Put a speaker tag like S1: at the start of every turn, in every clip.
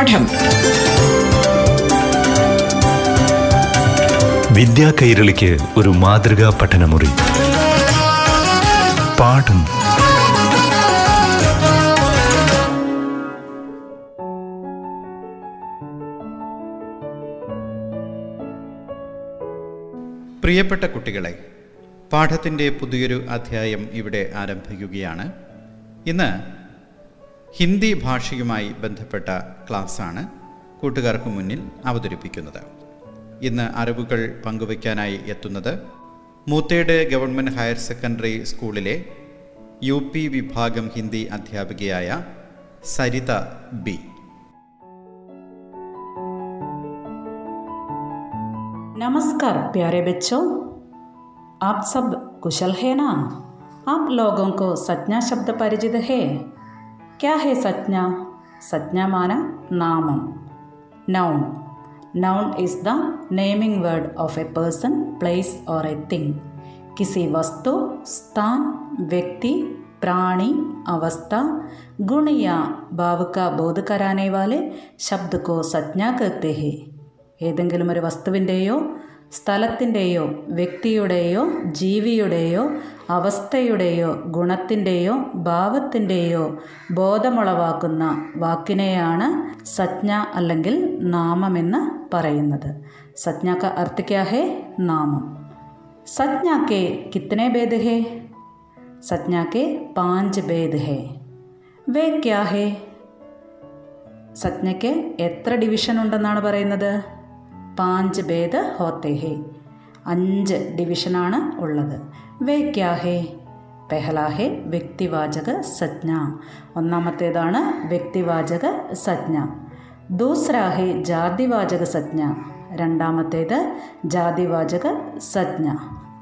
S1: പാഠം.
S2: വിദ്യാ കൈരളിക്ക് ഒരു മാതൃകാ പഠനമുറി. പാഠം.
S3: പ്രിയപ്പെട്ട കുട്ടികളെ പാഠത്തിന്റെ പുതിയൊരു അധ്യായം ഇവിടെ ആരംഭിക്കുകയാണ്. ഇന്ന് ഹിന്ദി ഭാഷയുമായി ബന്ധപ്പെട്ട ക്ലാസ്സാണ് കൂട്ടുകാർക്ക് മുന്നിൽ അവതരിപ്പിക്കുന്നത് ഇന്ന് അറിവുകൾ പങ്കുവയ്ക്കാനായി എത്തുന്നത് മൂത്തേട് ഗവൺമെൻറ് ഹയർ സെക്കൻഡറി സ്കൂളിലെ യു പി വിഭാഗം ഹിന്ദി അധ്യാപികയായ സരിത ബി
S4: नमस्कार प्यारे बच्चों आप सब कुशल है ना आप लोगों को सज्ञा शब्द परिचित है क्या है सज्ञा सज्ञा माना नामम noun noun is the naming word of a person place और ए थिंग किसी वस्तु स्थान व्यक्ति प्राणी अवस्था गुण या भाव का बोध कराने वाले शब्द को सज्ञा कहते हैं ഏതെങ്കിലും ഒരു വസ്തുവിൻ്റെയോ സ്ഥലത്തിന്റെയോ വ്യക്തിയുടെയോ ജീവിയുടെയോ അവസ്ഥയുടെയോ ഗുണത്തിന്റെയോ ഭാവത്തിന്റെയോ ബോധമുളവാക്കുന്ന വാക്കിനെയാണ് സജ്ഞ അല്ലെങ്കിൽ നാമമെന്ന് പറയുന്നത്. സജ്ഞ ക അർത്ഥ ക്യാ ഹേ നാമം. സജ്ഞ കെ കിത്തനെ ഭേദ ഹേ? സജ്ഞ പാഞ്ച് ഭേദ ഹേ. വേ സജ്ഞയ്ക്ക് എത്ര ഡിവിഷൻ ഉണ്ടെന്നാണ് പറയുന്നത്? പാഞ്ച് ഭേദ ഹോത്തെ ഹേ അഞ്ച് ഡിവിഷനാണ് ഉള്ളത്. വേ ക്യാ വ്യക്തിവാചക സജ്ഞ. ഒന്നാമത്തേതാണ് വ്യക്തിവാചക സജ്ഞ. ദൂസ്രാഹേ ജാതിവാചക സജ്ഞ. രണ്ടാമത്തേത് ജാതിവാചക സജ്ഞ.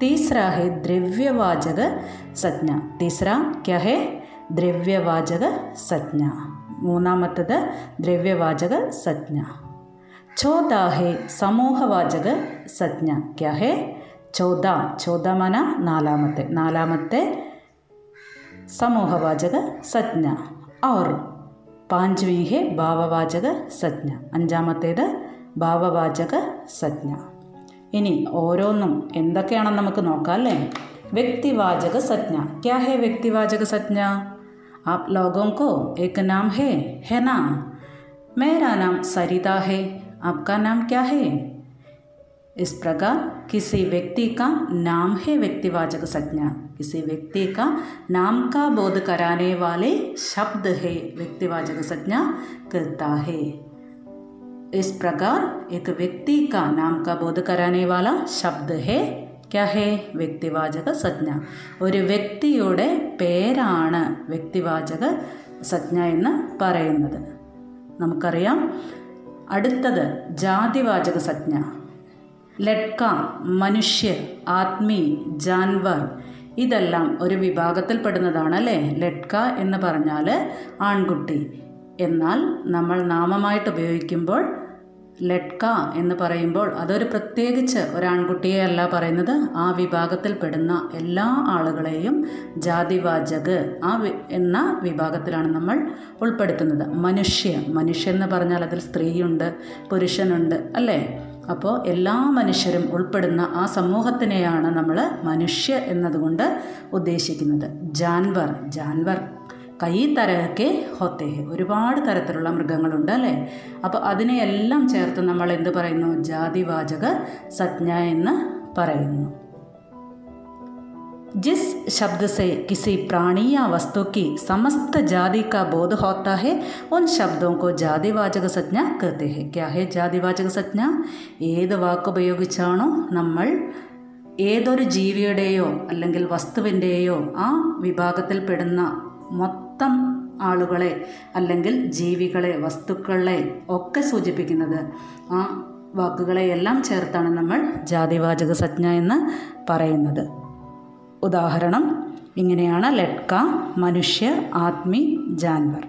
S4: തീസ്രാഹേ ദ്രവ്യവാചക സജ്ഞ. തീസ്ര ക്യഹേ ദ്രവ്യവാചക സജ്ഞ. മൂന്നാമത്തത് ദ്രവ്യവാചക സജ്ഞ. ചോദ ഹേ സമൂഹവാചക സജ്ഞ ക്യാ ഹേ ചോദ ചോദ മന നാലാമത്തെ നാലാമത്തെ സമൂഹവാചക സജ്ഞ ഔർ പാഞ്ച്വി ഹേ ഭാവവാചക സജ്ഞ അഞ്ചാമത്തേത് ഭാവവാചക സജ്ഞ ഇനി ഓരോന്നും എന്തൊക്കെയാണെന്ന് നമുക്ക് നോക്കാം അല്ലേ വ്യക്തിവാചക സജ്ഞ ക്യാ ഹേ വ്യക്തിവാചക സജ്ഞ आप लोगों को एक नाम है है ना मेरा नाम सरिता है आपका नाम क्या है इस प्रकार किसी व्यक्ति का नाम है व्यक्तिवाचक संज्ञा किसी व्यक्ति का नाम का बोध कराने वाले शब्द है व्यक्तिवाचक संज्ञा कहता है इस प्रकार एक व्यक्ति का नाम का बोध कराने वाला शब्द है ക്യാ ഹേ വ്യക്തിവാചക സജ്ഞ ഒരു വ്യക്തിയുടെ പേരാണ് വ്യക്തിവാചക സജ്ഞ എന്ന് പറയുന്നത് നമുക്കറിയാം അടുത്തത് ജാതിവാചക സജ്ഞ. ലഡ്ക മനുഷ്യർ ആത്മീ ജാൻവർ. ഇതെല്ലാം ഒരു വിഭാഗത്തിൽപ്പെടുന്നതാണ് അല്ലേ ലഡ്ക എന്ന് പറഞ്ഞാൽ ആൺകുട്ടി. എന്നാൽ നമ്മൾ നാമമായിട്ട് ഉപയോഗിക്കുമ്പോൾ ലഡ്ക എന്ന് പറയുമ്പോൾ അതൊരു പ്രത്യേകിച്ച് ഒരാൺകുട്ടിയെ അല്ല പറയുന്നത്. ആ വിഭാഗത്തിൽപ്പെടുന്ന എല്ലാ ആളുകളെയും ജാതിവാചക് ആ എന്ന വിഭാഗത്തിലാണ് നമ്മൾ ഉൾപ്പെടുത്തുന്നത്. മനുഷ്യ മനുഷ്യ എന്ന് പറഞ്ഞാൽ അതിൽ സ്ത്രീയുണ്ട് പുരുഷനുണ്ട് അല്ലേ? അപ്പോൾ എല്ലാ മനുഷ്യരും ഉൾപ്പെടുന്ന ആ സമൂഹത്തിനെയാണ് നമ്മൾ മനുഷ്യ എന്നതുകൊണ്ട് ഉദ്ദേശിക്കുന്നത്. ജാൻവർ ജാൻവർ കൈ തരയൊക്കെ ഹൊത്തേ. ഒരുപാട് തരത്തിലുള്ള മൃഗങ്ങളുണ്ട് അല്ലേ? അപ്പോൾ അതിനെയെല്ലാം ചേർത്ത് നമ്മൾ എന്ത് പറയുന്നു? ജാതി വാചക സജ്ഞ എന്ന് പറയുന്നു. ജിസ് शब्द കിസി പ്രാണീയ വസ്തുക്ക് സമസ്ത वस्तु की समस्त जाति ഉൻ बोध കോ ജാതി വാചക शब्दों को ജാതിവാചക സജ്ഞ कहते हैं क्या है സജ്ഞ? ഏത് വാക്കുപയോഗിച്ചാണോ നമ്മൾ ഏതൊരു ജീവിയുടെയോ അല്ലെങ്കിൽ വസ്തുവിന്റെയോ ആ വിഭാഗത്തിൽപ്പെടുന്ന മൊത്തം ആളുകളെ അല്ലെങ്കിൽ ജീവികളെ വസ്തുക്കളെ ഒക്കെ സൂചിപ്പിക്കുന്നത്. ആ വാക്കുകളെ എല്ലാം ചേർത്താണ് നമ്മൾ ജാതിവാചക സജ്ഞ എന്ന് പറയുന്നത്. ഉദാഹരണം ഇങ്ങനെയാണ് ലഡ്ക മനുഷ്യ ആത്മി ജാൻവർ.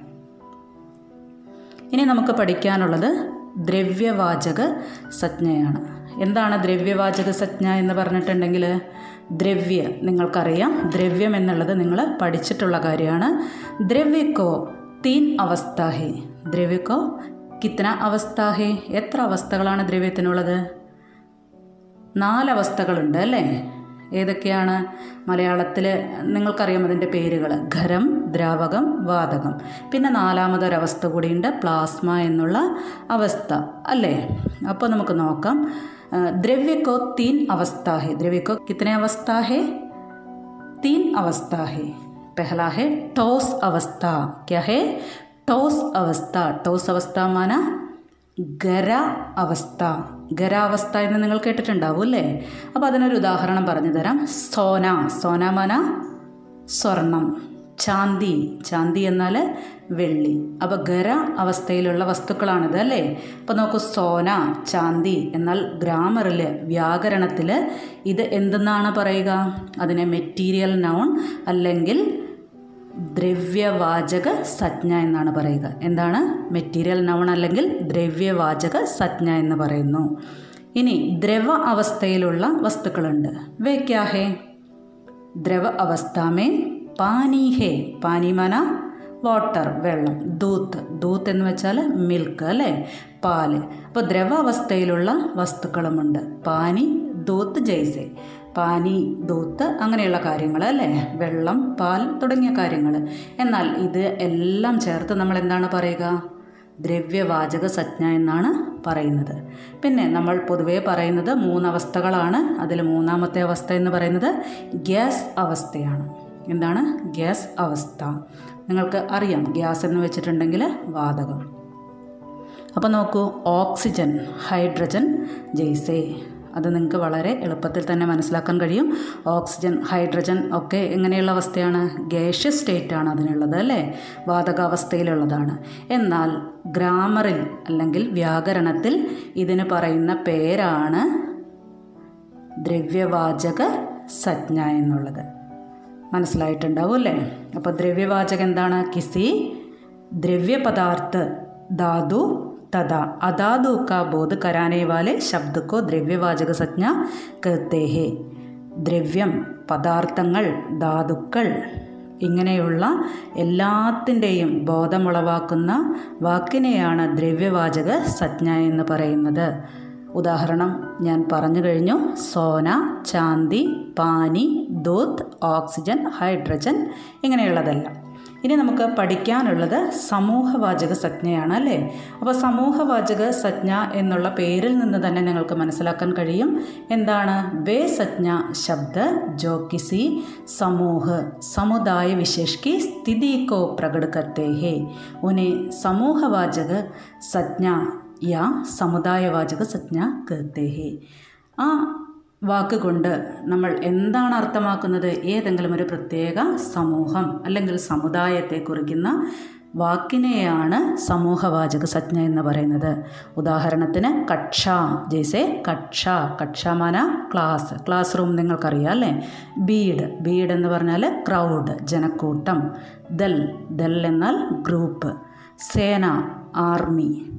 S4: ഇനി നമുക്ക് പഠിക്കാനുള്ളത് ദ്രവ്യവാചക സജ്ഞയാണ്. എന്താണ് ദ്രവ്യവാചക സജ്ഞ എന്ന് പറഞ്ഞിട്ടുണ്ടെങ്കിൽ? ദ്രവ്യ. നിങ്ങൾക്കറിയാം ദ്രവ്യം എന്നുള്ളത് നിങ്ങൾ പഠിച്ചിട്ടുള്ള കാര്യമാണ്. ദ്രവ്യക്കോ തീൻ അവസ്ഥാഹി. ദ്രവ്യക്കോ കിത്തന അവസ്ഥാഹി. എത്ര അവസ്ഥകളാണ് ദ്രവ്യത്തിനുള്ളത്? നാലവസ്ഥകളുണ്ട് അല്ലേ? ഏതൊക്കെയാണ് മലയാളത്തിൽ നിങ്ങൾക്കറിയാം അതിൻ്റെ പേരുകൾ ഖരം ദ്രാവകം വാതകം പിന്നെ നാലാമതൊരവസ്ഥ കൂടിയുണ്ട് പ്ലാസ്മ എന്നുള്ള അവസ്ഥ അല്ലേ അപ്പോൾ നമുക്ക് നോക്കാം ദ്രവ്യക്കോ തീൻ അവസ്ഥ ഹേ ദ്രവ്യക്കോ കിത്തനെ അവസ്ഥ ഹേ तीन अवस्था है पहला है ठोस अवस्था क्या है ठोस अवस्था ठोस अवस्था माना ഗര അവസ്ഥ ഗരാവസ്ഥ എന്ന് നിങ്ങൾ കേട്ടിട്ടുണ്ടാവും അല്ലേ? അപ്പോൾ അതിനൊരു ഉദാഹരണം പറഞ്ഞു തരാം. സോന. സോനാമന സ്വർണം. ചാന്തി. ചാന്തി എന്നാൽ വെള്ളി. അപ്പോൾ ഖര അവസ്ഥയിലുള്ള വസ്തുക്കളാണിത് അല്ലേ? അപ്പോൾ നോക്കൂ സോന ചാന്തി എന്നാൽ ഗ്രാമറിൽ വ്യാകരണത്തിൽ ഇത് എന്തെന്നാണ് പറയുക? അതിനെ മെറ്റീരിയൽ നൗൺ അല്ലെങ്കിൽ ദ്രവ്യവാചക സജ്ഞ എന്നാണ് പറയുക എന്താണ്? മെറ്റീരിയൽ നൗൺ അല്ലെങ്കിൽ ദ്രവ്യവാചക സജ്ഞ എന്ന് പറയുന്നു. ഇനി ദ്രവ അവസ്ഥയിലുള്ള വസ്തുക്കളുണ്ട്. വേക്യാഹേ. ദ്രവ അവസ്ഥാമേ പാനീഹേ. പാനിമന പാനി മന വാട്ടർ വെള്ളം ദൂത്ത്. ദൂത്ത് എന്ന് വെച്ചാൽ മിൽക്ക് അല്ലേ? പാൽ. അപ്പോൾ ദ്രവ അവസ്ഥയിലുള്ള വസ്തുക്കളുമുണ്ട്. പാനി ദൂത്ത് ജയ്സെ പാനി ദൂത്ത് അങ്ങനെയുള്ള കാര്യങ്ങൾ അല്ലേ? വെള്ളം പാൽ തുടങ്ങിയ കാര്യങ്ങൾ എന്നാൽ ഇത് എല്ലാം ചേർത്ത് നമ്മൾ എന്താണ് പറയുക? ദ്രവ്യവാചക സജ്ഞ എന്നാണ് പറയുന്നത്. പിന്നെ നമ്മൾ പൊതുവേ പറയുന്നത് മൂന്നവസ്ഥകളാണ്. അതിൽ മൂന്നാമത്തെ അവസ്ഥ എന്ന് പറയുന്നത് ഗ്യാസ് അവസ്ഥയാണ്. എന്താണ്? ഗ്യാസ് അവസ്ഥ. നിങ്ങൾക്ക് അറിയാം ഗ്യാസ് എന്ന് വെച്ചിട്ടുണ്ടെങ്കിൽ വാതകം. അപ്പോൾ നോക്കൂ ഓക്സിജൻ ഹൈഡ്രജൻ ജയ്സേ. അത് നിങ്ങൾക്ക് വളരെ എളുപ്പത്തിൽ തന്നെ മനസ്സിലാക്കാൻ കഴിയും. ഓക്സിജൻ ഹൈഡ്രജൻ ഒക്കെ എങ്ങനെയുള്ള അവസ്ഥയാണ്? ഗ്യാഷ്യസ് സ്റ്റേറ്റ് ആണ് അതിനുള്ളത് അല്ലേ? വാതകാവസ്ഥയിലുള്ളതാണ്. എന്നാൽ ഗ്രാമറിൽ അല്ലെങ്കിൽ വ്യാകരണത്തിൽ ഇതിന് പറയുന്ന പേരാണ് ദ്രവ്യവാചക സജ്ഞ എന്നുള്ളത്. മനസ്സിലായിട്ടുണ്ടാവും അല്ലേ? അപ്പോൾ ദ്രവ്യവാചകം എന്താണ്? കിസി ദ്രവ്യപദാർത്ഥ ധാതു तथा अधातु का बोध कराने वाले शब्द को द्रव्यवाचक संज्ञ कहते हैं ദ്രവ്യം പദാർത്ഥങ്ങൾ ധാതുക്കൾ ഇങ്ങനെയുള്ള എല്ലാത്തിൻ്റെയും ബോധമുളവാക്കുന്ന വാക്കിനെയാണ് ദ്രവ്യവാചക സജ്ഞ എന്ന് പറയുന്നത് ഉദാഹരണം ഞാൻ പറഞ്ഞു കഴിഞ്ഞു സോന ചാന്തി പാനി ദൂത്ത് ഓക്സിജൻ ഹൈഡ്രജൻ ഇങ്ങനെയുള്ളതെല്ലാം ഇനി നമുക്ക് പഠിക്കാനുള്ളത് സമൂഹവാചക സജ്ഞയാണ് അല്ലേ അപ്പോൾ സമൂഹവാചക സജ്ഞ എന്നുള്ള പേരിൽ നിന്ന് തന്നെ നിങ്ങൾക്ക് മനസ്സിലാക്കാൻ കഴിയും എന്താണ് വേ സജ്ഞ ശബ്ദ ജോ കിസി സമൂഹ സമുദായ വിശേഷ की स्थिति को प्रकट करते हैं उन्हें समूहवाचक संज्ञा या സമുദായവാചക സംജ്ഞ कहते हैं ആ വാക്കുകൊണ്ട് നമ്മൾ എന്താണ് അർത്ഥമാക്കുന്നത്? ഏതെങ്കിലും ഒരു പ്രത്യേക സമൂഹം അല്ലെങ്കിൽ സമുദായത്തെ കുറിക്കുന്ന വാക്കിനെയാണ് സമൂഹവാചക സജ്ഞ എന്ന് പറയുന്നത്. ഉദാഹരണത്തിന് കക്ഷ ജയ്സെ കക്ഷ കക്ഷമാന ക്ലാസ് ക്ലാസ് റൂം നിങ്ങൾക്കറിയാം അല്ലേ? ബീഡ് ബീഡ് എന്ന് പറഞ്ഞാൽ ക്രൗഡ് ജനക്കൂട്ടം ദൽ ദൽ എന്നാൽ ഗ്രൂപ്പ്. സേന ആർമി.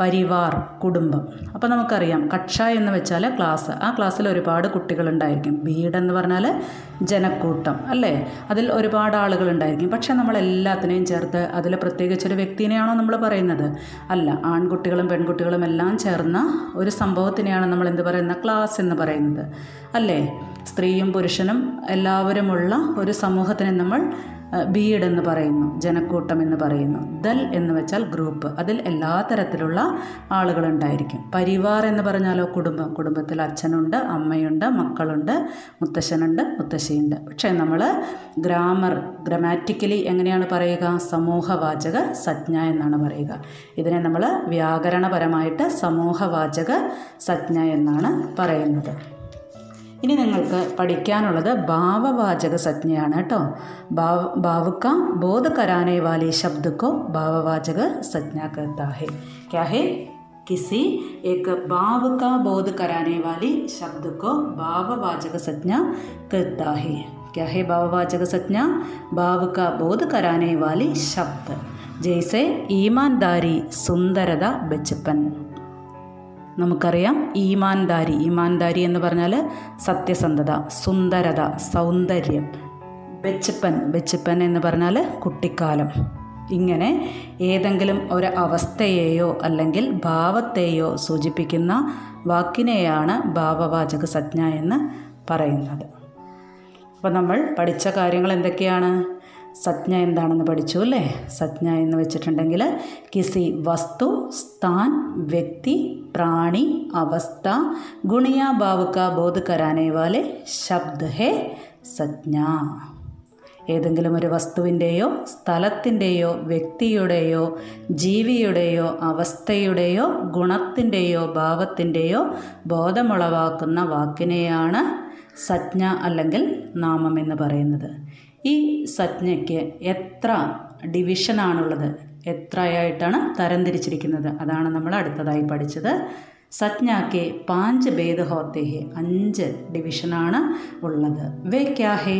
S4: പരിവാർ കുടുംബം. അപ്പോൾ നമുക്കറിയാം കക്ഷ എന്ന് വെച്ചാൽ ക്ലാസ് ആ ക്ലാസ്സിൽ ഒരുപാട് കുട്ടികളുണ്ടായിരിക്കും. ബീഡ് എന്ന് പറഞ്ഞാൽ ജനക്കൂട്ടം അല്ലേ? അതിൽ ഒരുപാട് ആളുകൾ ഉണ്ടായിരിക്കും പക്ഷേ നമ്മൾ എല്ലാത്തിനെയും ചേർത്ത് അതിൽ പ്രത്യേകിച്ച് ഒരു വ്യക്തിനെയാണോ നമ്മൾ പറയുന്നത്? അല്ല ആൺകുട്ടികളും പെൺകുട്ടികളും എല്ലാം ചേർന്ന ഒരു സംഭവത്തിനെയാണ് നമ്മൾ എന്ത് പറയുന്ന ക്ലാസ് എന്ന് പറയുന്നത്. അല്ലേ? സ്ത്രീയും പുരുഷനും എല്ലാവരുമുള്ള ഒരു സമൂഹത്തിനെ നമ്മൾ ബീഡ് എന്ന് പറയുന്നു ജനക്കൂട്ടം എന്ന് പറയുന്നു. ദൽ എന്ന് വെച്ചാൽ ഗ്രൂപ്പ്. അതിൽ എല്ലാ തരത്തിലുള്ള ആളുകളുണ്ടായിരിക്കും പരിവാർ എന്ന് പറഞ്ഞാലോ കുടുംബം. കുടുംബത്തിൽ അച്ഛനുണ്ട് അമ്മയുണ്ട് മക്കളുണ്ട് മുത്തശ്ശനുണ്ട് മുത്തശ്ശിയുണ്ട്. പക്ഷേ നമ്മൾ ഗ്രാമർ ഗ്രമാറ്റിക്കലി എങ്ങനെയാണ് പറയുക? സമൂഹവാചക സജ്ഞ എന്നാണ് പറയുക. ഇതിനെ നമ്മൾ വ്യാകരണപരമായിട്ട് സമൂഹവാചക സജ്ഞ എന്നാണ് പറയുന്നത്. ഇനി നിങ്ങൾക്ക് പഠിക്കാനുള്ളത് ഭാവവാചക സംജ്ഞയാണ് കേട്ടോ ഭാവ ഭാവുക ബോധ कराने वाले शब्द को भाववाचक संज्ञा कहता है क्या है किसी एक भाव का बोध कराने वाली शब्द को भाववाचक संज्ञा कहता है क्या है भाववाचक संज्ञा भाव का बोध कराने वाली शब्द जैसे ईमानदारी सुंदरता बचपन നമുക്കറിയാം ഈമാൻദാരി. ഈമാൻദാരി എന്ന് പറഞ്ഞാൽ സത്യസന്ധത സുന്ദരത സൗന്ദര്യം. വെച്ചപ്പൻ വെച്ചപ്പൻ എന്ന് പറഞ്ഞാൽ കുട്ടിക്കാലം. ഇങ്ങനെ ഏതെങ്കിലും ഒരു അവസ്ഥയെയോ അല്ലെങ്കിൽ ഭാവത്തെയോ സൂചിപ്പിക്കുന്ന വാക്കിനെയാണ് ഭാവവാചക സജ്ഞ എന്ന് പറയുന്നത്. അപ്പോൾ നമ്മൾ പഠിച്ച കാര്യങ്ങൾ എന്തൊക്കെയാണ്? സജ്ഞ എന്താണെന്ന് പഠിച്ചു അല്ലേ? സജ്ഞ എന്ന് വെച്ചിട്ടുണ്ടെങ്കിൽ കിസി വസ്തു സ്ഥാൻ വ്യക്തി പ്രാണി അവസ്ഥ ഗുണിയ ഭാവുക ബോധ കരാനേ വാലെ ശബ്ദ ഹേ സജ്ഞ. ഏതെങ്കിലും ഒരു വസ്തുവിന്റെയോ സ്ഥലത്തിന്റെയോ വ്യക്തിയുടെയോ ജീവിയുടെയോ അവസ്ഥയുടെയോ ഗുണത്തിന്റെയോ ഭാവത്തിന്റെയോ ബോധമുളവാക്കുന്ന വാക്കിനെയാണ് സജ്ഞ അല്ലെങ്കിൽ നാമം എന്ന് പറയുന്നത്. ഈ സജ്ഞയ്ക്ക് എത്ര ഡിവിഷനാണുള്ളത് എത്രയായിട്ടാണ് തരംതിരിച്ചിരിക്കുന്നത് അതാണ് നമ്മൾ അടുത്തതായി പഠിച്ചത് സജ്ഞാക്ക് പാഞ്ച് ഭേദ ഹോത്തെ ഹെ അഞ്ച് ഡിവിഷനാണ് ഉള്ളത് വേ ക്യാ ഹേ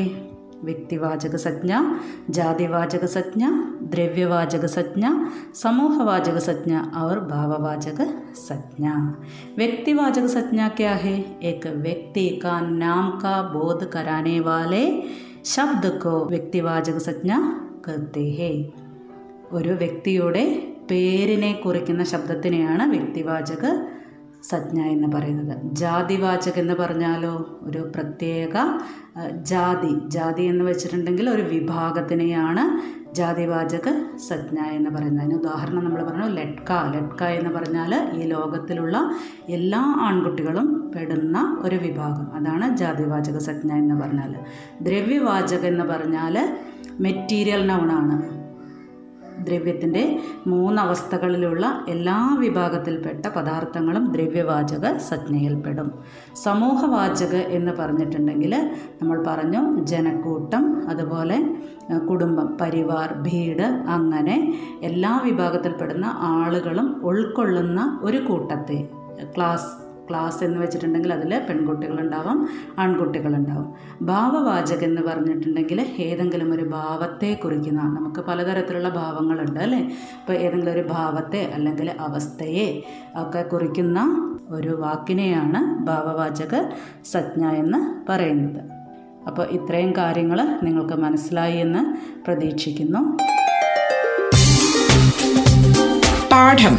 S4: വ്യക്തിവാചക സജ്ഞ ജാതിവാചക സജ്ഞ द्रव्यवाचक संज्ञा समूहवाचक संज्ञा और भाववाचक संज्ञा व्यक्तिवाचक संज्ञा क्या है एक व्यक्ति का नाम का बोध कराने वाले ശബ്ദ കോ വ്യക്തിവാചക സജ്ഞ കത്തെ ഹേ ഒരു വ്യക്തിയുടെ പേരിനെ കുറിക്കുന്ന ശബ്ദത്തിനെയാണ് വ്യക്തിവാചക സജ്ഞ എന്ന് പറയുന്നത്. ജാതിവാചക എന്ന് പറഞ്ഞാലോ ഒരു പ്രത്യേക ജാതി ജാതി എന്ന് വെച്ചിട്ടുണ്ടെങ്കിൽ ഒരു വിഭാഗത്തിനെയാണ് ജാതിവാചക സജ്ഞ എന്ന് പറയുന്നത്. അതിന് ഉദാഹരണം നമ്മൾ പറഞ്ഞു ലഡ്ക ലഡ്ക എന്ന് പറഞ്ഞാൽ ഈ ലോകത്തിലുള്ള എല്ലാ ആൺകുട്ടികളും പെടുന്ന ഒരു വിഭാഗം. അതാണ് ജാതിവാചക സജ്ഞ എന്ന് പറഞ്ഞാൽ ദ്രവ്യവാചകം എന്ന് പറഞ്ഞാൽ മെറ്റീരിയൽ നൗണാണ് ദ്രവ്യത്തിന്റെ മൂന്നവസ്ഥകളിലുള്ള എല്ലാ വിഭാഗത്തിൽപ്പെട്ട പദാർത്ഥങ്ങളും ദ്രവ്യവാചക സംജ്ഞയിൽപ്പെടും. സമൂഹവാചക എന്ന് പറഞ്ഞിട്ടുണ്ടെങ്കിൽ നമ്മൾ പറഞ്ഞു ജനക്കൂട്ടം അതുപോലെ കുടുംബം പരിവാർ ഭീട് അങ്ങനെ എല്ലാ വിഭാഗത്തിൽപ്പെടുന്ന ആളുകളും ഉൾക്കൊള്ളുന്ന ഒരു കൂട്ടത്തെ ക്ലാസ് ക്ലാസ് എന്ന് വെച്ചിട്ടുണ്ടെങ്കിൽ അതിൽ പെൺകുട്ടികളുണ്ടാവാം ആൺകുട്ടികളുണ്ടാവും. ഭാവവാചകം എന്ന് പറഞ്ഞിട്ടുണ്ടെങ്കിൽ ഏതെങ്കിലും ഒരു ഭാവത്തെ കുറിക്കുന്ന നമുക്ക് പലതരത്തിലുള്ള ഭാവങ്ങളുണ്ട് അല്ലേ? ഇപ്പോൾ ഏതെങ്കിലും ഒരു ഭാവത്തെ അല്ലെങ്കിൽ അവസ്ഥയെ ഒക്കെ കുറിക്കുന്ന ഒരു വാക്കിനെയാണ് ഭാവവാചക സജ്ഞ എന്ന് പറയുന്നത്. അപ്പോൾ ഇത്രയും കാര്യങ്ങൾ നിങ്ങൾക്ക് മനസ്സിലായി എന്ന് പ്രതീക്ഷിക്കുന്നു.
S1: പാഠം.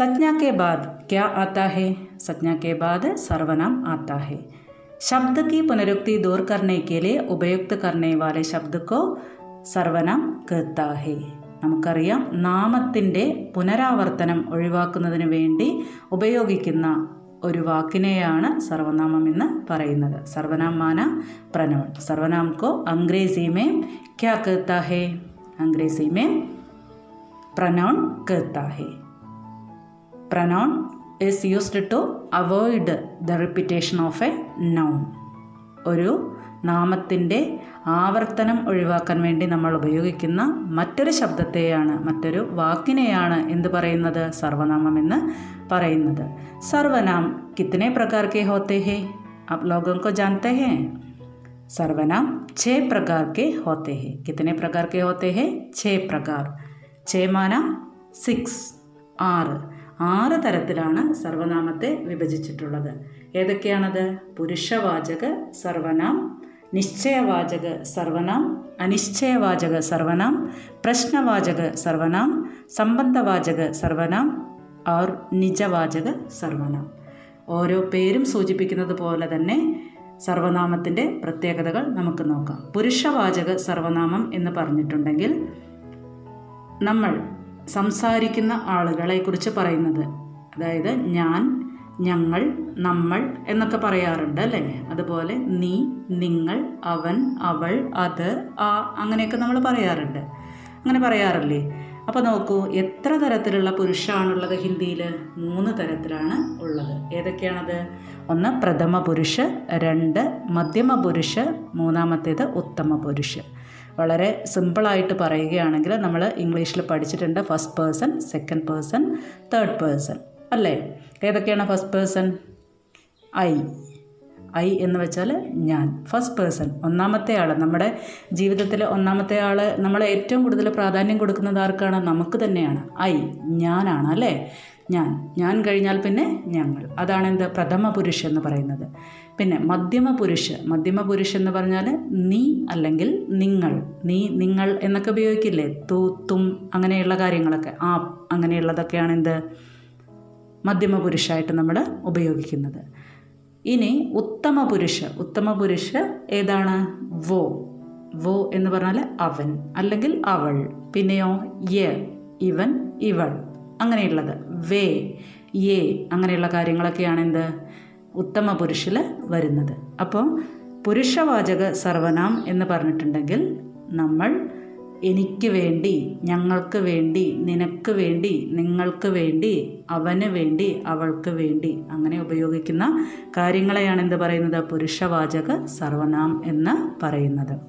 S4: संज्ञा के बाद क्या आता है संज्ञा के बाद सर्वनाम आता है शब्द की पुनरुक्ति दूर करने के लिए उपयुक्त करने वाले शब्द को സർവനാം कहता है നമുക്കറിയാം നാമത്തിൻ്റെ പുനരാവർത്തനം ഒഴിവാക്കുന്നതിന് വേണ്ടി ഉപയോഗിക്കുന്ന ഒരു വാക്കിനെയാണ് സർവനാമം എന്ന് പറയുന്നത് സർവനാം മാന പ്രനോൺ സർവനാം കോ അംഗ്രേസി में क्या कहता है अंग्रेजी pronoun is used to avoid the repetition of a noun ഒരു നാമത്തിൻ്റെ ആവർത്തനം ഒഴിവാക്കാൻ വേണ്ടി നമ്മൾ ഉപയോഗിക്കുന്ന മറ്റൊരു ശബ്ദത്തെയാണ് മറ്റൊരു വാക്കിനെയാണ് എന്ത് പറയുന്നത് സർവനാമം എന്ന് പറയുന്നത് സർവനാം കിത്തനെ പ്രകാർ കെ ഹോത്തെ ഹേ आप लोगों को जानते हैं सर्वनाम छः प्रकार के होते हैं कितने प्रकार के होते हैं छः प्रकार छः माना സിക്സ് ആറ് ആറ് തരത്തിലാണ് സർവനാമത്തെ വിഭജിച്ചിട്ടുള്ളത്. ഏതൊക്കെയാണത്? പുരുഷവാചക സർവനാം നിശ്ചയവാചക സർവനാം അനിശ്ചയവാചക സർവനാം പ്രശ്നവാചക സർവനാം സംബന്ധവാചക സർവനാം ഓർ നിജവാചക സർവനാം. ഓരോ പേരും സൂചിപ്പിക്കുന്നത് പോലെ തന്നെ സർവനാമത്തിന്റെ പ്രത്യേകതകൾ നമുക്ക് നോക്കാം. പുരുഷവാചക സർവനാമം എന്ന് പറഞ്ഞിട്ടുണ്ടെങ്കിൽ നമ്മൾ സംസാരിക്കുന്ന ആളുകളെക്കുറിച്ച് പറയുന്നത്. അതായത് ഞാൻ ഞങ്ങൾ നമ്മൾ എന്നൊക്കെ പറയാറുണ്ട് അല്ലേ? അതുപോലെ നീ നിങ്ങൾ അവൻ അവൾ അത് ആ അങ്ങനെയൊക്കെ നമ്മൾ പറയാറുണ്ട്. അങ്ങനെ പറയാറില്ലേ? അപ്പോൾ നോക്കൂ എത്ര തരത്തിലുള്ള പുരുഷാണുള്ളത് ഹിന്ദിയിൽ മൂന്ന് തരത്തിലാണ് ഉള്ളത്. ഏതൊക്കെയാണത്? ഒന്ന് പ്രഥമ പുരുഷ് രണ്ട് മധ്യമ പുരുഷ് മൂന്നാമത്തേത് ഉത്തമ പുരുഷ്. വളരെ സിമ്പിളായിട്ട് പറയുകയാണെങ്കിൽ നമ്മൾ ഇംഗ്ലീഷിൽ പഠിച്ചിട്ടുണ്ട് first person second person third person അല്ലേ? ഏതൊക്കെയാണ് ഫസ്റ്റ് പേഴ്സൺ ഐ ഐ എന്ന് വെച്ചാൽ ഞാൻ. ഫസ്റ്റ് പേഴ്സൺ ഒന്നാമത്തെ ആൾ നമ്മുടെ ജീവിതത്തിൽ ഒന്നാമത്തെ ആൾ നമ്മൾ ഏറ്റവും കൂടുതൽ പ്രാധാന്യം കൊടുക്കുന്നത് ആർക്കാണ്? നമുക്ക് തന്നെയാണ്. ഐ ഞാനാണ്. അല്ലേ? ഞാൻ ഞാൻ കഴിഞ്ഞാൽ പിന്നെ ഞങ്ങൾ. അതാണ് എന്ത്? പ്രഥമ പുരുഷ എന്ന് പറയുന്നത്. പിന്നെ മധ്യമ പുരുഷ് മധ്യമ പുരുഷ് എന്ന് പറഞ്ഞാൽ നീ അല്ലെങ്കിൽ നിങ്ങൾ നീ നിങ്ങൾ എന്നൊക്കെ ഉപയോഗിക്കില്ലേ? തു തും അങ്ങനെയുള്ള കാര്യങ്ങളൊക്കെ. ആ അങ്ങനെയുള്ളതൊക്കെയാണ് എന്ത്? മധ്യമ പുരുഷായിട്ട് നമ്മൾ ഉപയോഗിക്കുന്നത്. ഇനി ഉത്തമ പുരുഷ ഉത്തമ പുരുഷ ഏതാണ്? വോ വോ എന്ന് പറഞ്ഞാൽ അവൻ അല്ലെങ്കിൽ അവൾ. പിന്നെയോ യ ഇവൻ ഇവൾ. അങ്ങനെയുള്ളത്. വേ യേ അങ്ങനെയുള്ള കാര്യങ്ങളൊക്കെയാണ് എന്ത് ഉത്തമ പുരുഷിൽ വരുന്നത്. അപ്പോൾ പുരുഷവാചക സർവനാം എന്ന് പറഞ്ഞിട്ടുണ്ടെങ്കിൽ നമ്മൾ എനിക്ക് വേണ്ടി ഞങ്ങൾക്ക് വേണ്ടി നിനക്ക് വേണ്ടി നിങ്ങൾക്ക് വേണ്ടി അവന് വേണ്ടി അവൾക്ക് വേണ്ടി അങ്ങനെ ഉപയോഗിക്കുന്ന കാര്യങ്ങളെയാണ് എന്ത് പറയുന്നത്? പുരുഷവാചക സർവനാം എന്ന് പറയുന്നത്.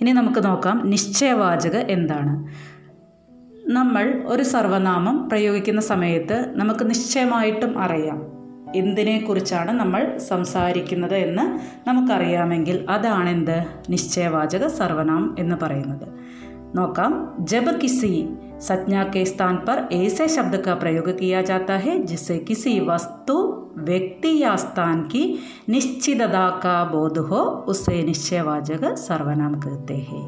S4: ഇനി നമുക്ക് നോക്കാം നിശ്ചയവാചക എന്താണ്? നമ്മൾ ഒരു സർവനാമം പ്രയോഗിക്കുന്ന സമയത്ത് നമുക്ക് നിശ്ചയമായിട്ടും അറിയാം എന്തിനെക്കുറിച്ചാണ് നമ്മൾ സംസാരിക്കുന്നത് എന്ന് നമുക്കറിയാമെങ്കിൽ അതാണെന്ത് നിശ്ചയവാചക സർവനാം എന്ന് പറയുന്നത് നോക്കാം जब किसी संज्ञा के स्थान पर ऐसे शब्द का प्रयोग किया जाता है जिससे किसी वस्तु व्यक्ति या स्थान की निश्चितता का बोध हो उसे निश्चयवाचक सर्वनाम कहते हैं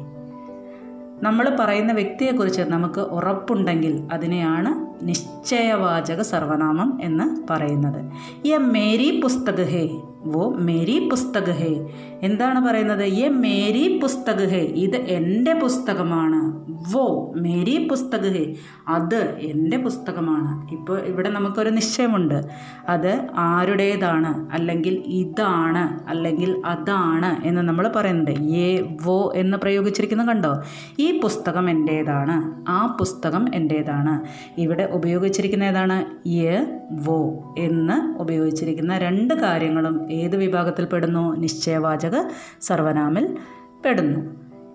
S4: നമ്മൾ പറയുന്ന വ്യക്തിയെക്കുറിച്ച് നമുക്ക് ഉറപ്പുണ്ടെങ്കിൽ അതിനെയാണ് നിശ്ചയവാചക സർവനാമം എന്ന് പറയുന്നത്. യ മേരി പുസ്തക് ഹേ വോ മേരി പുസ്തക ഹേ എന്താണ് പറയുന്നത്? യെ മേരി പുസ്തക ഹേ ഇത് എന്റെ പുസ്തകമാണ്. വോ മേരി പുസ്തക ഹേ അത് എന്റെ പുസ്തകമാണ്. ഇപ്പോൾ ഇവിടെ നമുക്കൊരു നിശ്ചയമുണ്ട്. അത് ആരുടേതാണ്? അല്ലെങ്കിൽ ഇതാണ് അല്ലെങ്കിൽ അതാണ് എന്ന് നമ്മൾ പറയുന്നുണ്ട്. എ വോ എന്ന് പ്രയോഗിച്ചിരിക്കുന്നത് കണ്ടോ? ഈ പുസ്തകം എന്റേതാണ്. ആ പുസ്തകം എന്റേതാണ്. ഇവിടെ ഉപയോഗിച്ചിരിക്കുന്ന ഏതാണ്? എ വോ എന്ന് ഉപയോഗിച്ചിരിക്കുന്ന രണ്ട് കാര്യങ്ങളും ഏത് വിഭാഗത്തിൽ പെടുന്നു നിശ്ചയവാചക സർവനാമിൽ പെടുന്നു.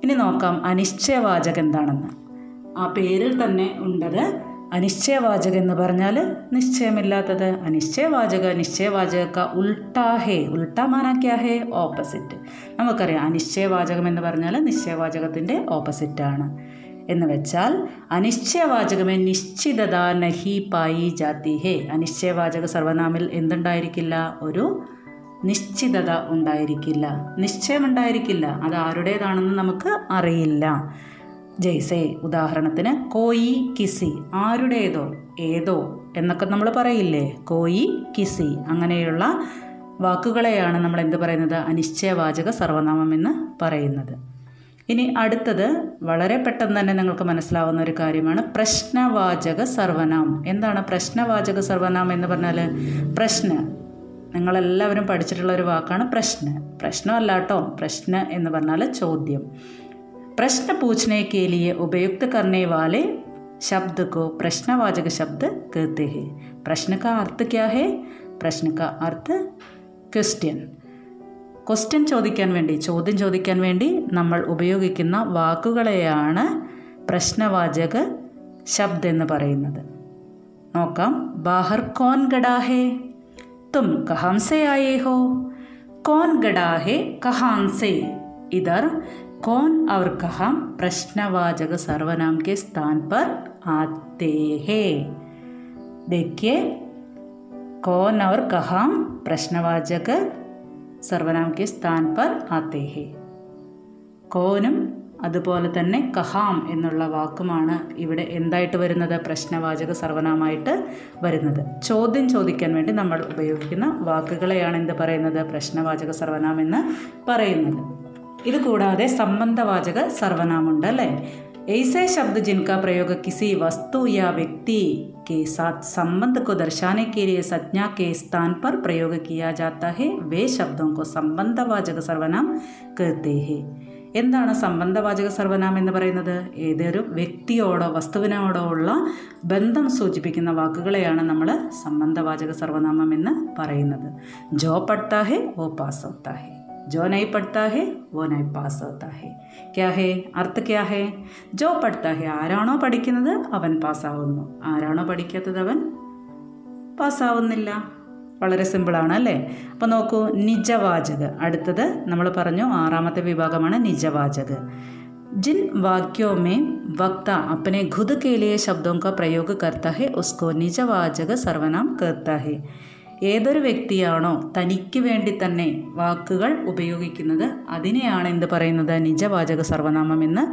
S4: ഇനി നോക്കാം അനിശ്ചയവാചകം എന്താണെന്ന്. ആ പേരിൽ തന്നെ ഉണ്ടത് അനിശ്ചയവാചകം എന്ന് പറഞ്ഞാൽ നിശ്ചയമില്ലാത്തത്. അനിശ്ചയവാചക നിശ്ചയവാചക ഉൾട്ടാഹേ ഉൾട്ടാ മാനാ ക്യാ ഹേ ഓപ്പോസിറ്റ്. നമുക്കറിയാം അനിശ്ചയവാചകം എന്ന് പറഞ്ഞാൽ നിശ്ചയവാചകത്തിന്റെ ഓപ്പോസിറ്റാണ്. എന്ന് വെച്ചാൽ അനിശ്ചയവാചകമേ നിശ്ചിതത നഹി പായി ജാതി ഹേ. അനിശ്ചയവാചക സർവനാമിൽ എന്തുണ്ടായിരിക്കില്ല? ഒരു നിശ്ചിതത ഉണ്ടായിരിക്കില്ല. നിശ്ചയമുണ്ടായിരിക്കില്ല അത് ആരുടേതാണെന്ന് നമുക്ക് അറിയില്ല. ജയ്സേ ഉദാഹരണത്തിന് കോയി കിസി. ആരുടേതോ ഏതോ എന്നൊക്കെ നമ്മൾ പറയില്ലേ? കോയി കിസി. അങ്ങനെയുള്ള വാക്കുകളെയാണ് നമ്മൾ എന്ത് പറയുന്നത്? അനിശ്ചയവാചക സർവനാമം എന്ന് പറയുന്നത്. ഇനി അടുത്തത് വളരെ പെട്ടെന്ന് തന്നെ നിങ്ങൾക്ക് മനസ്സിലാവുന്ന ഒരു കാര്യമാണ്. പ്രശ്നവാചക സർവനാം എന്താണ് പ്രശ്നവാചക സർവനാം എന്ന് പറഞ്ഞാൽ പ്രശ്ന. നിങ്ങളെല്ലാവരും പഠിച്ചിട്ടുള്ള ഒരു വാക്കാണ് പ്രശ്ന പ്രശ്നമല്ല കേട്ടോ പ്രശ്ന എന്ന് പറഞ്ഞാൽ ചോദ്യം प्रश्न पूछने के लिए उपयुक्त करने वाले शब्द को प्रश्नवाचक शब्द कहते हैं प्रश्न का अर्थ क्या है प्रश्न का अर्थ क्वेश्चन ക്വസ്റ്റ്യൻ ചോദിക്കാൻ വേണ്ടി ചോദ്യം ചോദിക്കാൻ വേണ്ടി നമ്മൾ ഉപയോഗിക്കുന്ന വാക്കുകളെയാണ് പ്രശ്നവാചക ശബ്ദം എന്ന് പറയുന്നത് നോക്കാം ബാഹർ കോൻ ഗഡാഹേ तुम कहाँ से आए हो? कौन गड़ा है कहाँ से? इधर, कौन और कहाँ प्रश्नवाचक सर्वनाम के स्थान पर आते हैं? देखिए, कौन और कहाँ प्रश्नवाचक सर्वनाम के स्थान पर आते हैं? कौन അതുപോലെ തന്നെ കഹാം എന്നുള്ള വാക്കുമാണ് ഇവിടെ എന്തായിട്ട് വരുന്നത് പ്രശ്നവാചക സർവനാമായിട്ട് വരുന്നത് ചോദ്യം ചോദിക്കാൻ വേണ്ടി നമ്മൾ ഉപയോഗിക്കുന്ന വാക്കുകളെയാണ് എന്ത് പറയുന്നത് പ്രശ്നവാചക സർവനാം എന്ന് പറയുന്നത് ഇത് കൂടാതെ സംബന്ധവാചക സർവനാമുണ്ട് അല്ലേ ऐसे शब्द जिनका प्रयोग किसी वस्तु या व्यक्ति के साथ संबंध को दर्शाने के लिए संज्ञा के स्थान पर प्रयोग किया जाता है वे शब्दों को संबंधवाचक सर्वनाम कहते हैं എന്താണ് സംബന്ധവാചക സർവനാമം എന്ന് പറയുന്നത് ഏതൊരു വ്യക്തിയോടോ വസ്തുവിനോടോ ഉള്ള ബന്ധം സൂചിപ്പിക്കുന്ന വാക്കുകളെയാണ് നമ്മൾ സംബന്ധവാചക സർവനാമം എന്ന് പറയുന്നത് ജോ പഠിത്താ ഹെ ഓ പാസ് ഹോത്താ ഹെ जो नहीं पढ़ता है वो नहीं പാസ് होता है क्या है അർത്ഥ क्या है ജോ പഠിത്താ ഹെ ആരാണോ പഠിക്കുന്നത് അവൻ പാസ്സാവുന്നു ആരാണോ പഠിക്കാത്തത് അവൻ പാസ്സാവുന്നില്ല വളരെ സിമ്പിളാണ് അല്ലേ അപ്പോൾ നോക്കൂ നിജവാചക അടുത്തത് നമ്മൾ പറഞ്ഞു ആറാമത്തെ വിഭാഗമാണ് നിജവാചക जिन वाक्यों में वक्ता अपने खुद के लिए शब्दों का प्रयोग करता है उसको निजवाचक സർവനാം कहता है ഏതൊരു വ്യക്തിയാണോ തനിക്ക് വേണ്ടി തന്നെ വാക്കുകൾ ഉപയോഗിക്കുന്നത് അതിനെയാണ് എന്ത് പറയുന്നത് നിജവാചക സർവനാമം എന്ന്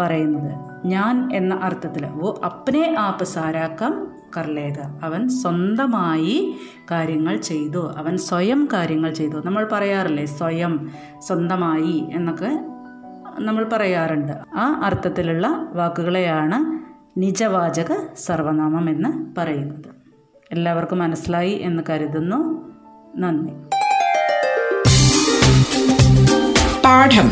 S4: പറയുന്നത് ഞാൻ എന്ന അർത്ഥത്തിൽ ഓ അപ്നെ ആപ്പ് സാരാക്കം കർലേക അവൻ സ്വന്തമായി കാര്യങ്ങൾ ചെയ്തു. അവൻ സ്വയം കാര്യങ്ങൾ ചെയ്തു. നമ്മൾ പറയാറില്ലേ സ്വയം സ്വന്തമായി എന്നൊക്കെ നമ്മൾ പറയാറുണ്ട്. ആ അർത്ഥത്തിലുള്ള വാക്കുകളെയാണ് നിജവാചക സർവനാമം എന്ന് പറയുന്നത്. എല്ലാവർക്കും മനസ്സിലായി എന്ന് കരുതുന്നു. നന്ദി.
S1: പാഠം.